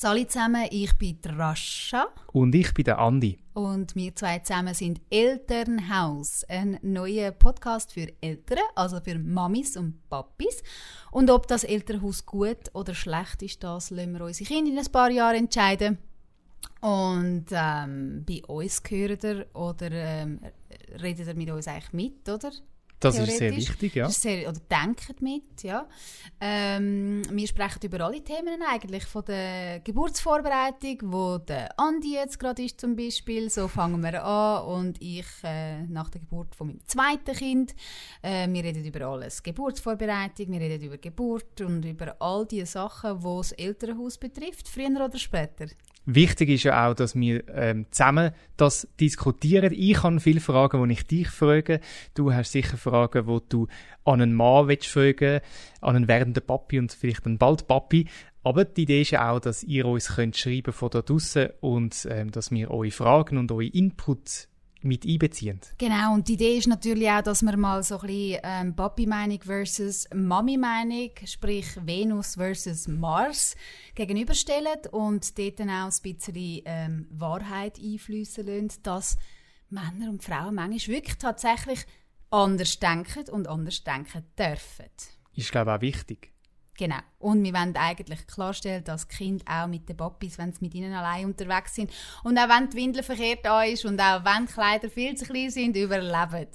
Salut zusammen, ich bin Rascha. Und ich bin der Andi. Und wir zwei zusammen sind Elternhaus, ein neuer Podcast für Eltern, also für Mamis und Papis. Und ob das Elternhaus gut oder schlecht ist, das lassen wir unsere Kinder in ein paar Jahren entscheiden. Und ähm, bei uns gehört ihr oder ähm, redet ihr mit uns eigentlich mit, oder? Das ist sehr wichtig, ja. Sehr, oder denkt mit, ja. Ähm, wir sprechen über alle Themen eigentlich, von der Geburtsvorbereitung, wo der Andi jetzt gerade ist zum Beispiel, so fangen wir an und ich äh, nach der Geburt von meinem zweiten Kind. Äh, wir reden über alles, Geburtsvorbereitung, wir reden über Geburt und über all die Sachen, die das Elternhaus betrifft, früher oder später. Wichtig ist ja auch, dass wir ähm, zusammen das diskutieren. Ich habe viele Fragen, die ich dich frage. Du hast sicher Fragen, die du an einen Mann willst fragen, an einen werdenden Papi und vielleicht einen bald Papi. Aber die Idee ist ja auch, dass ihr uns könnt schreiben von da draussen und ähm, dass wir eure Fragen und eure Inputs mit einbeziehen. Genau, und die Idee ist natürlich auch, dass man mal so ein bisschen ähm, Papi-Meinung versus Mami-Meinung, sprich Venus versus Mars, gegenüberstellen und dort dann auch ein bisschen ähm, Wahrheit einfließen lassen, dass Männer und Frauen manchmal wirklich tatsächlich anders denken und anders denken dürfen. Ist, glaube ich, auch wichtig. Genau. Und wir wollen eigentlich klarstellen, dass Kind auch mit den Papis, wenn sie mit ihnen allein unterwegs sind und auch wenn die Windel verkehrt da ist und auch wenn die Kleider viel zu klein sind, überleben.